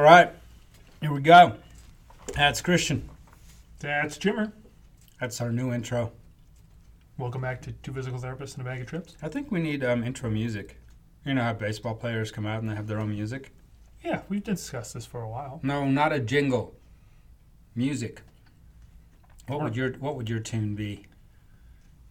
All right, here we go. That's Christian. That's Jimmer. That's our new intro. Welcome back to Two Physical Therapists and a Bag of Chips. I think we need um, intro music. You know how baseball players come out and they have their own music? Yeah, we've discussed this for a while. No, not a jingle. Music. What would your What would your tune be?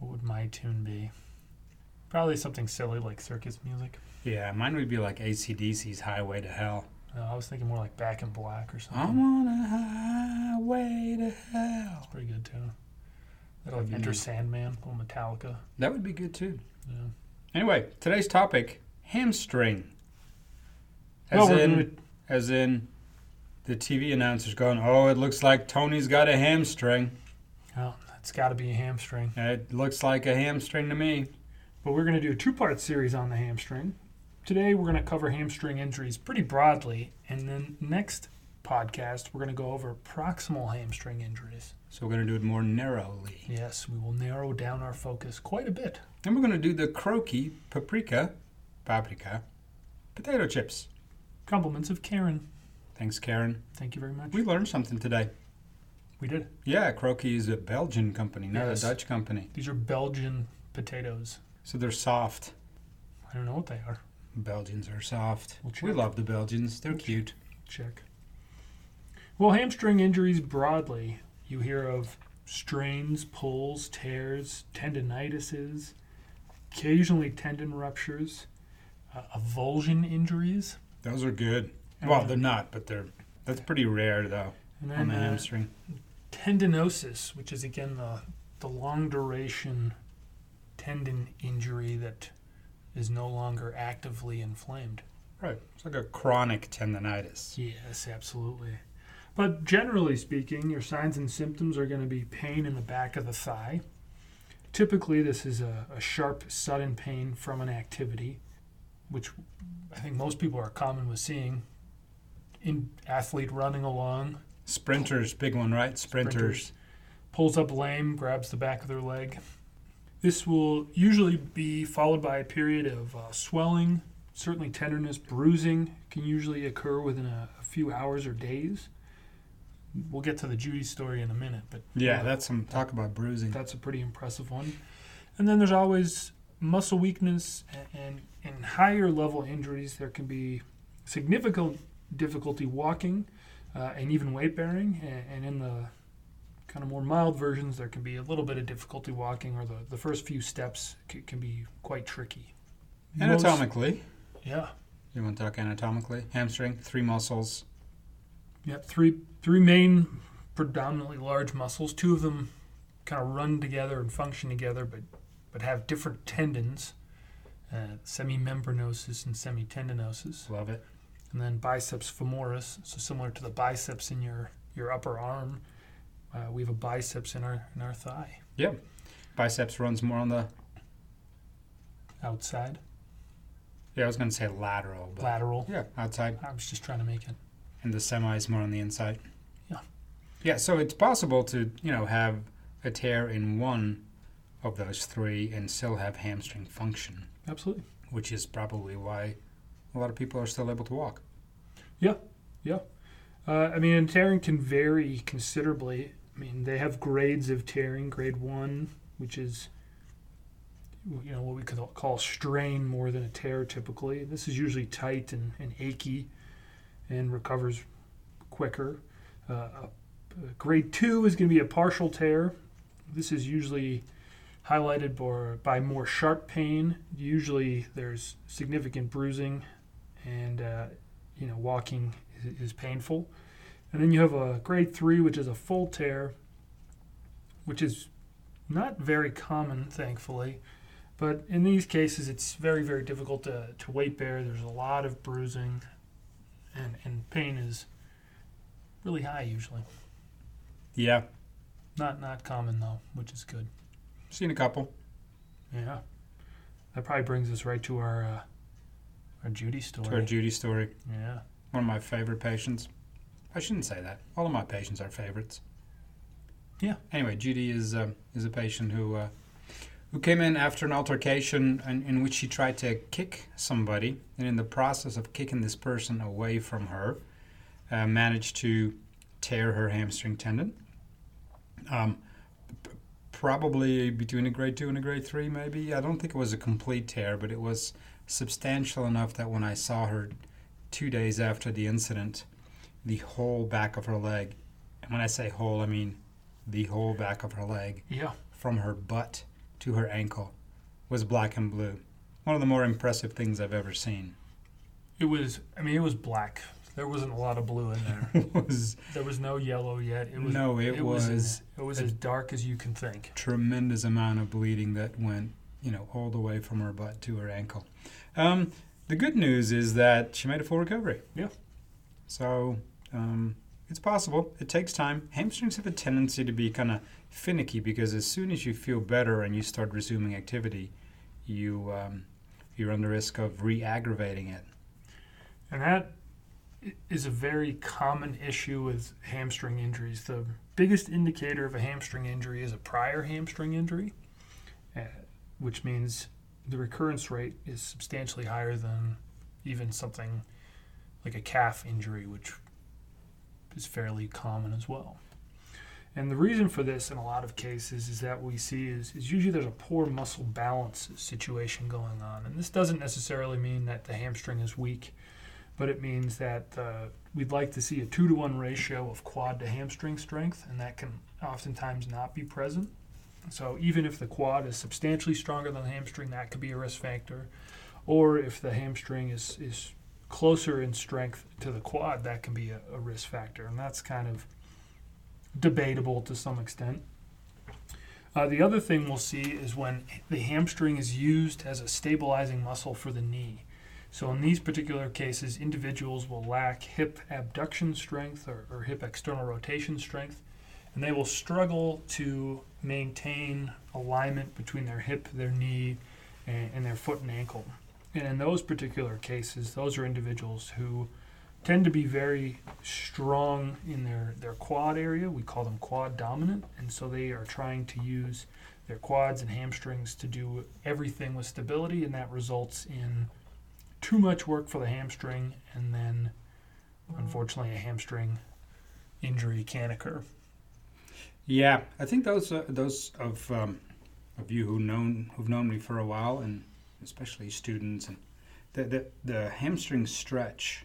What would my tune be? Probably something silly like circus music. Yeah, mine would be like AC/DC's Highway to Hell. Uh, I was thinking more like Back in Black or something. I'm on a highway to hell. That's pretty good too. That like Enter. Sandman, little Metallica. That would be good too. Yeah. Anyway, today's topic: hamstring. As in, gonna- as in, the TV announcer's going, "Oh, it looks like Tony's got a hamstring." Oh, it's got to be a hamstring. It looks like a hamstring to me. But we're going to do a two-part series on the hamstring. Today we're going to cover hamstring injuries pretty broadly, and then next podcast we're going to go over proximal hamstring injuries. So we're going to do it more narrowly. Yes, we will narrow down our focus quite a bit. And we're going to do the Croky paprika, paprika, potato chips. Compliments of Karen. Thanks, Karen. Thank you very much. We learned something today. We did. Yeah, Croky is a Belgian company, not Yes. a Dutch company. These are Belgian potatoes. So they're soft. I don't know what they are. Belgians are soft. We'll We love the Belgians. They're cute. Check. Well, hamstring injuries broadly, you hear of strains, pulls, tears, tendinitises, occasionally tendon ruptures, uh, avulsion injuries. Those are good. and Well, they're not, but they're that's pretty rare though and on then the uh, hamstring. tendinosis, which is again the the long duration tendon injury that is no longer actively inflamed. Right. It's like a chronic tendonitis. Yes, absolutely. But generally speaking, your signs and symptoms are going to be pain in the back of the thigh. Typically, this is a, a sharp, sudden pain from an activity, which I think most people are common with seeing. In athlete running along, Sprinters, big one, right? Sprinters. Sprinters. pulls up lame, grabs the back of their leg. This will usually be followed by a period of uh, swelling, certainly tenderness, bruising can usually occur within a, a few hours or days. We'll get to the Judy story in a minute, but Yeah, that's some talk about bruising. that's a pretty impressive one. And then there's always muscle weakness, and, and in higher level injuries, there can be significant difficulty walking uh, and even weight bearing. And, and in the kind of more mild versions, there can be a little bit of difficulty walking, or the, the first few steps c- can be quite tricky. Most- Anatomically, yeah. you want to talk anatomically? Hamstring, three muscles. Yep, three three main predominantly large muscles. Two of them kind of run together and function together, but but have different tendons, uh, semimembranosus and semitendinosus, Love it. and then biceps femoris. So similar to the biceps in your your upper arm, uh, we have a biceps in our in our thigh Yeah, Biceps runs more on the. outside, Yeah, I was going to say lateral, but lateral. yeah, outside. I was just trying to make it. and the semi is more on the inside. Yeah. Yeah, so it's possible to, you know, have a tear in one of those three and still have hamstring function, Absolutely. which is probably why a lot of people are still able to walk. Yeah, yeah. Uh, I mean, and tearing can vary considerably. I mean, they have grades of tearing. Grade one, which is you know what we could call strain more than a tear typically. This is usually tight and, and achy, and recovers quicker. Uh, uh, grade two is going to be a partial tear. This is usually highlighted by, by more sharp pain. Usually, there's significant bruising, and uh, you know walking is, is painful. And then you have a grade three, which is a full tear, which is not very common, thankfully. But in these cases, it's very, very difficult to, to weight bear. There's a lot of bruising, and, and pain is really high usually. Yeah, Not not common though, which is good. seen a couple. Yeah, that probably brings us right to our uh, our Judy To story. our Judy story. yeah, One of my favorite patients. I shouldn't say that. All of my patients are favorites. Yeah. Anyway, Judy is uh, is a patient who uh, who came in after an altercation in, in which she tried to kick somebody, and in the process of kicking this person away from her, uh, managed to tear her hamstring tendon. Um, p- probably between a grade two and a grade three, maybe. I don't think it was a complete tear, but it was substantial enough that when I saw her two days after the incident, the whole back of her leg, and when I say whole, I mean the whole back of her leg, Yeah. from her butt to her ankle, was black and blue. One of the more impressive things I've ever seen. It was. I mean, it was black. There wasn't a lot of blue in there. Was There was no yellow yet. It was. no, it, was, as, it was as dark as you can think. tremendous amount of bleeding that went, you know, all the way from her butt to her ankle. Um, the good news is that she made a full recovery. Yeah. So um, it's possible. It takes time. Hamstrings have a tendency to be kind of finicky because as soon as you feel better and you start resuming activity, you um, you're under risk of re-aggravating it. And that is a very common issue with hamstring injuries. The biggest indicator of a hamstring injury is a prior hamstring injury, uh, which means the recurrence rate is substantially higher than even something like a calf injury, which is fairly common as well. And the reason for this in a lot of cases is that we see is, is usually there's a poor muscle balance situation going on. And this doesn't necessarily mean that the hamstring is weak but it means that uh, we'd like to see a two to one ratio of quad to hamstring strength, and that can oftentimes not be present. So even if the quad is substantially stronger than the hamstring, that could be a risk factor. Or if the hamstring is, is closer in strength to the quad, that can be a, a risk factor, and that's kind of debatable to some extent. Uh, the other thing we'll see is when the hamstring is used as a stabilizing muscle for the knee. So in these particular cases, individuals will lack hip abduction strength or, or hip external rotation strength, and they will struggle to maintain alignment between their hip, their knee, and, and their foot and ankle. And in those particular cases, those are individuals who tend to be very strong in their, their quad area. We call them quad dominant, and so they are trying to use their quads and hamstrings to do everything with stability, and that results in too much work for the hamstring, and then unfortunately a hamstring injury can occur. Yeah, I think those uh, those of um, of you who known who've known me for a while, and especially students, and the the, the hamstring stretch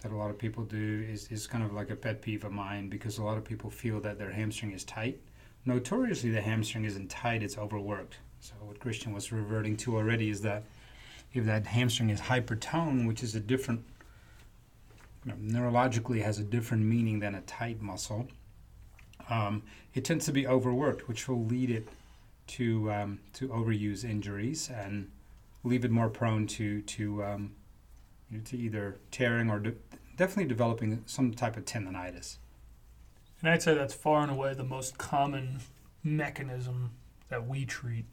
that a lot of people do is, is kind of like a pet peeve of mine because a lot of people feel that their hamstring is tight. Notoriously, the hamstring isn't tight; it's overworked. So what Christian was reverting to already is that if that hamstring is hypertone, which is a different you know, neurologically has a different meaning than a tight muscle um, it tends to be overworked, which will lead it to um, to overuse injuries and leave it more prone to to um, you know, to either tearing or de- definitely developing some type of tendonitis. And I'd say that's far and away the most common mechanism that we treat.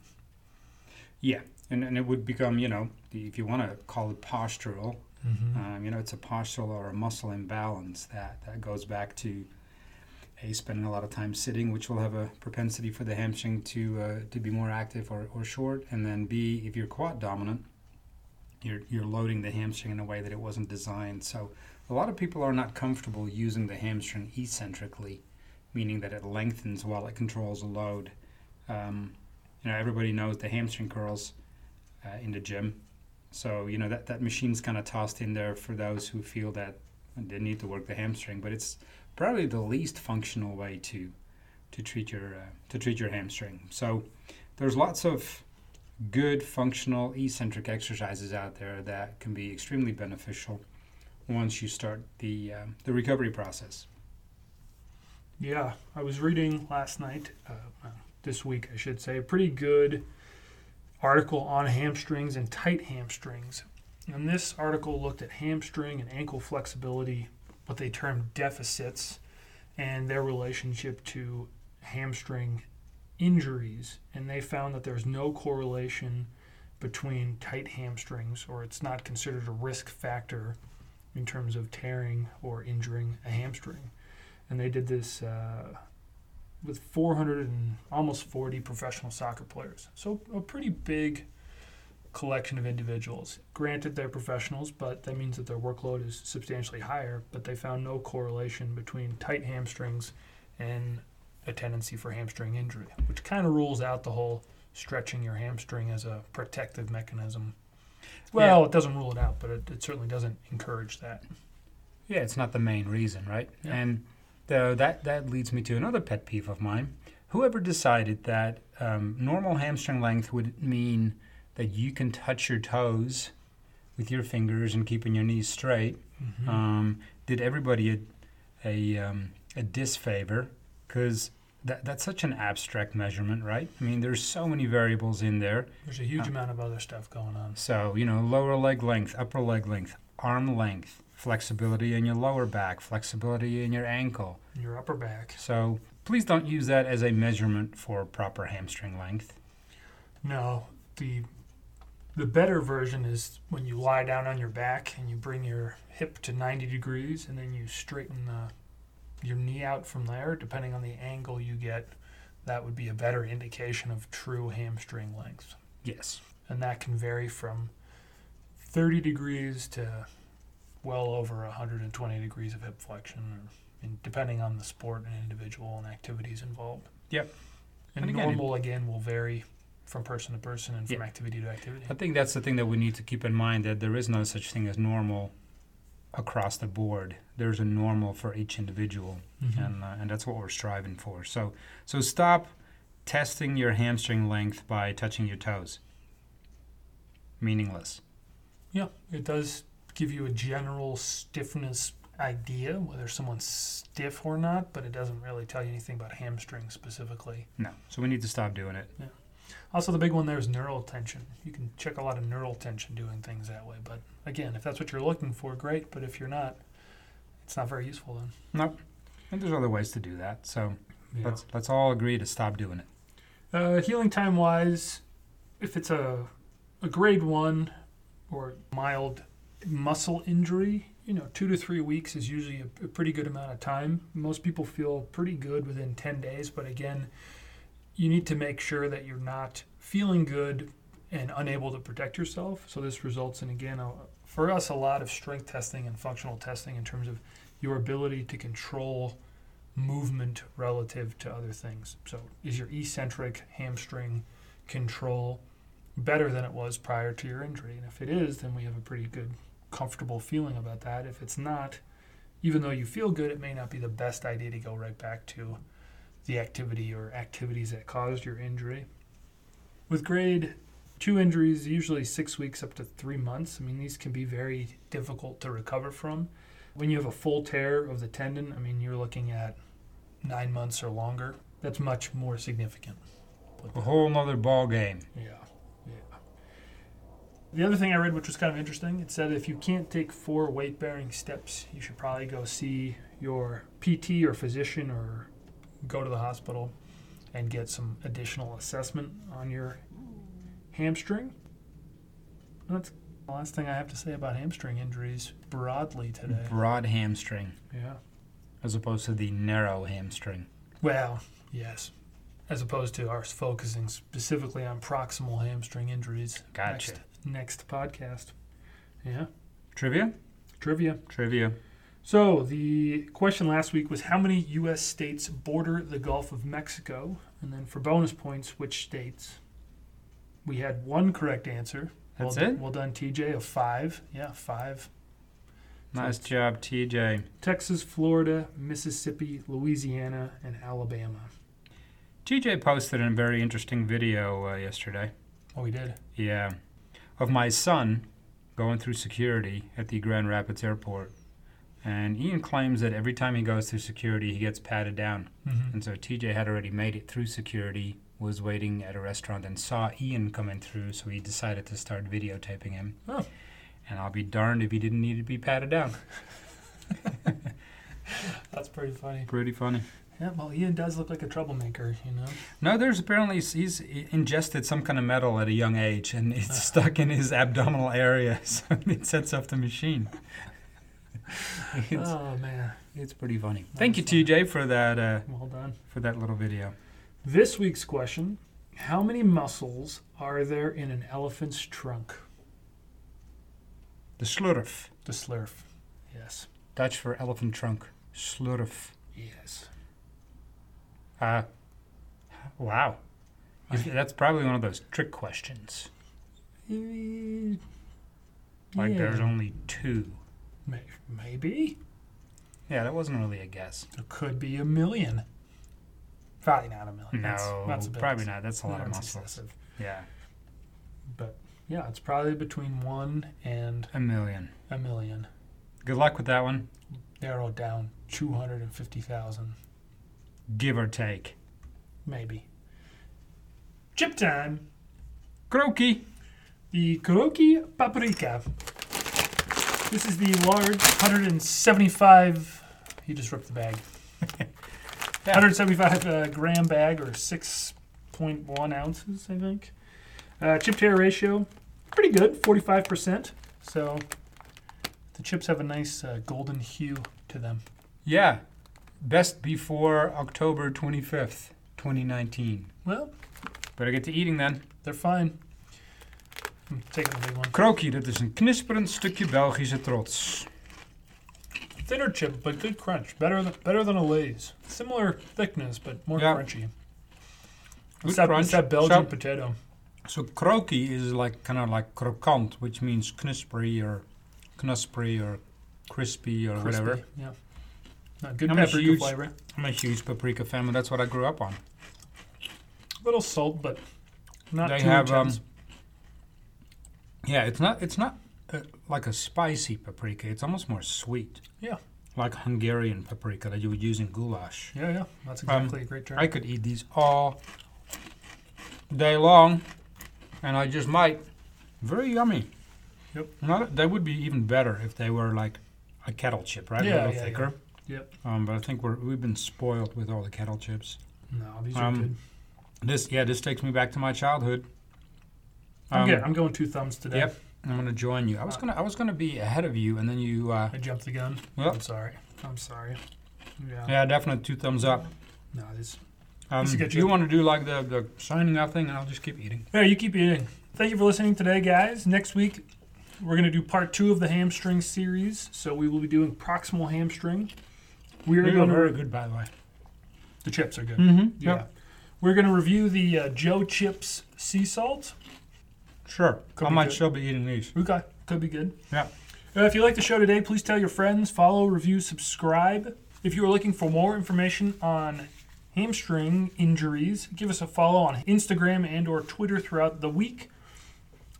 Yeah, and, and it would become you know if you want to call it postural, Mm-hmm. um, you know it's a postural or a muscle imbalance that that goes back to a spending a lot of time sitting, which will have a propensity for the hamstring to uh, to be more active or, or short, and then B, if you're quad dominant, you're you're loading the hamstring in a way that it wasn't designed. So a lot of people are not comfortable using the hamstring eccentrically, meaning that it lengthens while it controls a load. Um, you know, everybody knows the hamstring curls uh, in the gym. So you know that that machine's kind of tossed in there for those who feel that they need to work the hamstring, but it's probably the least functional way to to treat your uh, to treat your hamstring. So there's lots of good functional eccentric exercises out there that can be extremely beneficial once you start the uh, the recovery process. Yeah, I was reading last night, uh, this week I should say, a pretty good article on hamstrings and tight hamstrings. And this article looked at hamstring and ankle flexibility, what they term deficits, and their relationship to hamstring injuries. And they found that there's no correlation between tight hamstrings, or it's not considered a risk factor in terms of tearing or injuring a hamstring and they did this uh, with 400 and almost 40 professional soccer players. So a pretty big collection of individuals. Granted, they're professionals, but that means that their workload is substantially higher. But they found no correlation between tight hamstrings and a tendency for hamstring injury, which kind of rules out the whole stretching your hamstring as a protective mechanism. Well, it doesn't rule it out, but it, it certainly doesn't encourage that. Yeah, it's not the main reason, right? Yeah. And uh, that that leads me to another pet peeve of mine. Whoever decided that um, normal hamstring length would mean that you can touch your toes with your fingers and keeping your knees straight Mm-hmm. um, did everybody a a, um, a disfavor because that that's such an abstract measurement, right? I mean, there's so many variables in there. There's a huge Uh, amount of other stuff going on. So, you know, lower leg length, upper leg length, arm length, flexibility in your lower back, flexibility in your ankle. Your upper back. So, please don't use that as a measurement for proper hamstring length. No, the the better version is when you lie down on your back and you bring your hip to 90 degrees and then you straighten the, your knee out from there depending on the angle you get that would be a better indication of true hamstring length Yes. and that can vary from 30 degrees to well over 120 degrees of hip flexion depending on the sport and individual and activities involved Yep. and, And again, normal again will vary from person to person and from Yeah. activity to activity I think that's the thing that we need to keep in mind that there is no such thing as normal across the board. There's a normal for each individual. Mhm. and uh, and that's what we're striving for. So so stop testing your hamstring length by touching your toes. Meaningless. Yeah, it does give you a general stiffness idea whether someone's stiff or not, but it doesn't really tell you anything about hamstrings specifically. No. So we need to stop doing it. Also, the big one there is neural tension. You can check a lot of neural tension doing things that way, but again, if that's what you're looking for, great. But if you're not, it's not very useful then. Nope. And there's other ways to do that. So Yeah. let's let's all agree to stop doing it. Uh, healing time wise, if it's a a grade one or mild muscle injury, you know, two to three weeks is usually a, a pretty good amount of time. Most people feel pretty good within ten days, but again, you need to make sure that you're not feeling good and unable to protect yourself. So this results in again, a, for us, a lot of strength testing and functional testing in terms of your ability to control movement relative to other things. So, is your eccentric hamstring control better than it was prior to your injury? And if it is, then we have a pretty good, comfortable feeling about that. If it's not, even though you feel good, it may not be the best idea to go right back to the activity or activities that caused your injury. With grade two injuries, usually six weeks up to three months. I mean, these can be very difficult to recover from. When you have a full tear of the tendon, I mean, you're looking at nine months or longer. That's much more significant. A whole nother ball game. Yeah, yeah. The other thing I read, which was kind of interesting, it said if you can't take four weight bearing steps, you should probably go see your PT or physician or go to the hospital and get some additional assessment on your hamstring. That's the last thing I have to say about hamstring injuries broadly today. Broad hamstring Yeah. as opposed to the narrow hamstring. Well, yes. As opposed to ours focusing specifically on proximal hamstring injuries. Gotcha. Next, next podcast. Yeah. Trivia? Trivia. Trivia. So the question last week was how many U.S. states border the Gulf of Mexico? And then for bonus points, which states? We had one correct answer. That's well, it? Done, well done, TJ, of five. Yeah, five. Nice job, TJ. Texas, Florida, Mississippi, Louisiana, and Alabama. TJ posted a very interesting video uh, yesterday. Oh, we did. Yeah. Of my son going through security at the Grand Rapids airport. And Ian claims that every time he goes through security, he gets patted down. Mm-hmm. And so TJ had already made it through security, was waiting at a restaurant, and saw Ian coming through, so he decided to start videotaping him. Oh. And I'll be darned if he didn't need to be patted down. That's pretty funny. Pretty funny. Yeah, well, Ian does look like a troublemaker, you know. No, there's apparently he's ingested some kind of metal at a young age, and it's stuck in his abdominal area, so it sets off the machine. oh man, it's pretty funny. That Thank you, funny. TJ, for that uh, well done. for that little video. This week's question: How many muscles are there in an elephant's trunk? The slurf. The slurf. Yes. Dutch for elephant trunk. Slurf. Yes. Uh, wow. That's probably one of those trick questions. Like there's only two. May- Maybe. Yeah, that wasn't really a guess. There could be a million. Probably not a million. No, That's- that's a probably not. That's a lot of that's muscles. excessive. Yeah, But yeah, it's probably between one and a million. a million. Good luck with that one. Narrowed down 250,000, Give or take. maybe. Chip time. Croky. The Croky Paprika. This is the large 175. He just ripped the bag. 175 uh, gram bag or 6.1 ounces, I think. Uh, chip tear ratio, pretty good, 45%. So the chips have a nice uh, golden hue to them. Yeah. Best before October 25th, 2019. Well, Better get to eating then. they're fine. I'm taking the big one. Croky, dat is een knisperend stukje Belgische trots. Thinner chip, but good crunch. Better than better than a Lay's. Similar thickness, but more Yeah. crunchy. Good It's that, crunch. it's that Belgian So- potato. So Croky is like kind of like krokant, which means knispery or knuspry or crispy or whatever. Crispy, Yeah. No, good I'm a paprika huge- flavor. I'm a huge paprika fan, but that's what I grew up on. A little salt, but not They too have, um, intense. Yeah, it's not it's not uh, like a spicy paprika. It's almost more sweet. Yeah. Like Hungarian paprika that you would use in goulash. yeah, yeah. That's um, exactly a great term. I could eat these all day long, and I just might. Very yummy. Yep. Not, they would be even better if they were like a kettle chip, right? Yeah, a little yeah, thicker. Yep. Um, but I think we're we've been spoiled with all the kettle chips. No, these are Um, good. This yeah, this takes me back to my childhood. I'm, Um, good. I'm going two thumbs today. Yep. I'm gonna join you. I was Uh, gonna I was gonna be ahead of you, and then you. Uh, I jumped the gun. Well- I'm sorry. I'm sorry. Yeah. yeah, definitely two thumbs up. No, this. Um, This is good, you want to do like the the signing out thing, and I'll just keep eating. Yeah, you keep eating. Thank you for listening today, guys. Next week, we're going to do part two of the hamstring series. So we will be doing proximal hamstring. We are They're going very to. good, by the way. The chips are good. Mm-hmm. Yeah. We're going to review the uh, Joe Chips sea salt. Sure. Could I might good. still be eating these. Okay, could be good. Yeah. Uh, if you like the show today, please tell your friends, follow, review, subscribe. If you are looking for more information on hamstring injuries, give us a follow on Instagram and or Twitter throughout the week.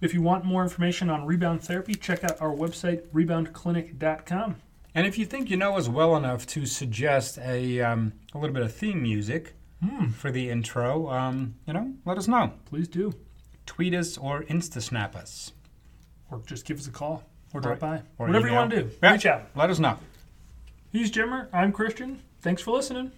If you want more information on rebound therapy, check out our website reboundclinic.com. And if you think you know us well enough to suggest a um, a little bit of theme music Hmm, for the intro, um, you know, let us know. please do. Tweet us or Insta snap us. Or just give us a call or drop by. or Whatever you want to do. Yeah. Reach out. Let us know. He's Jimmer. I'm Christian. Thanks for listening.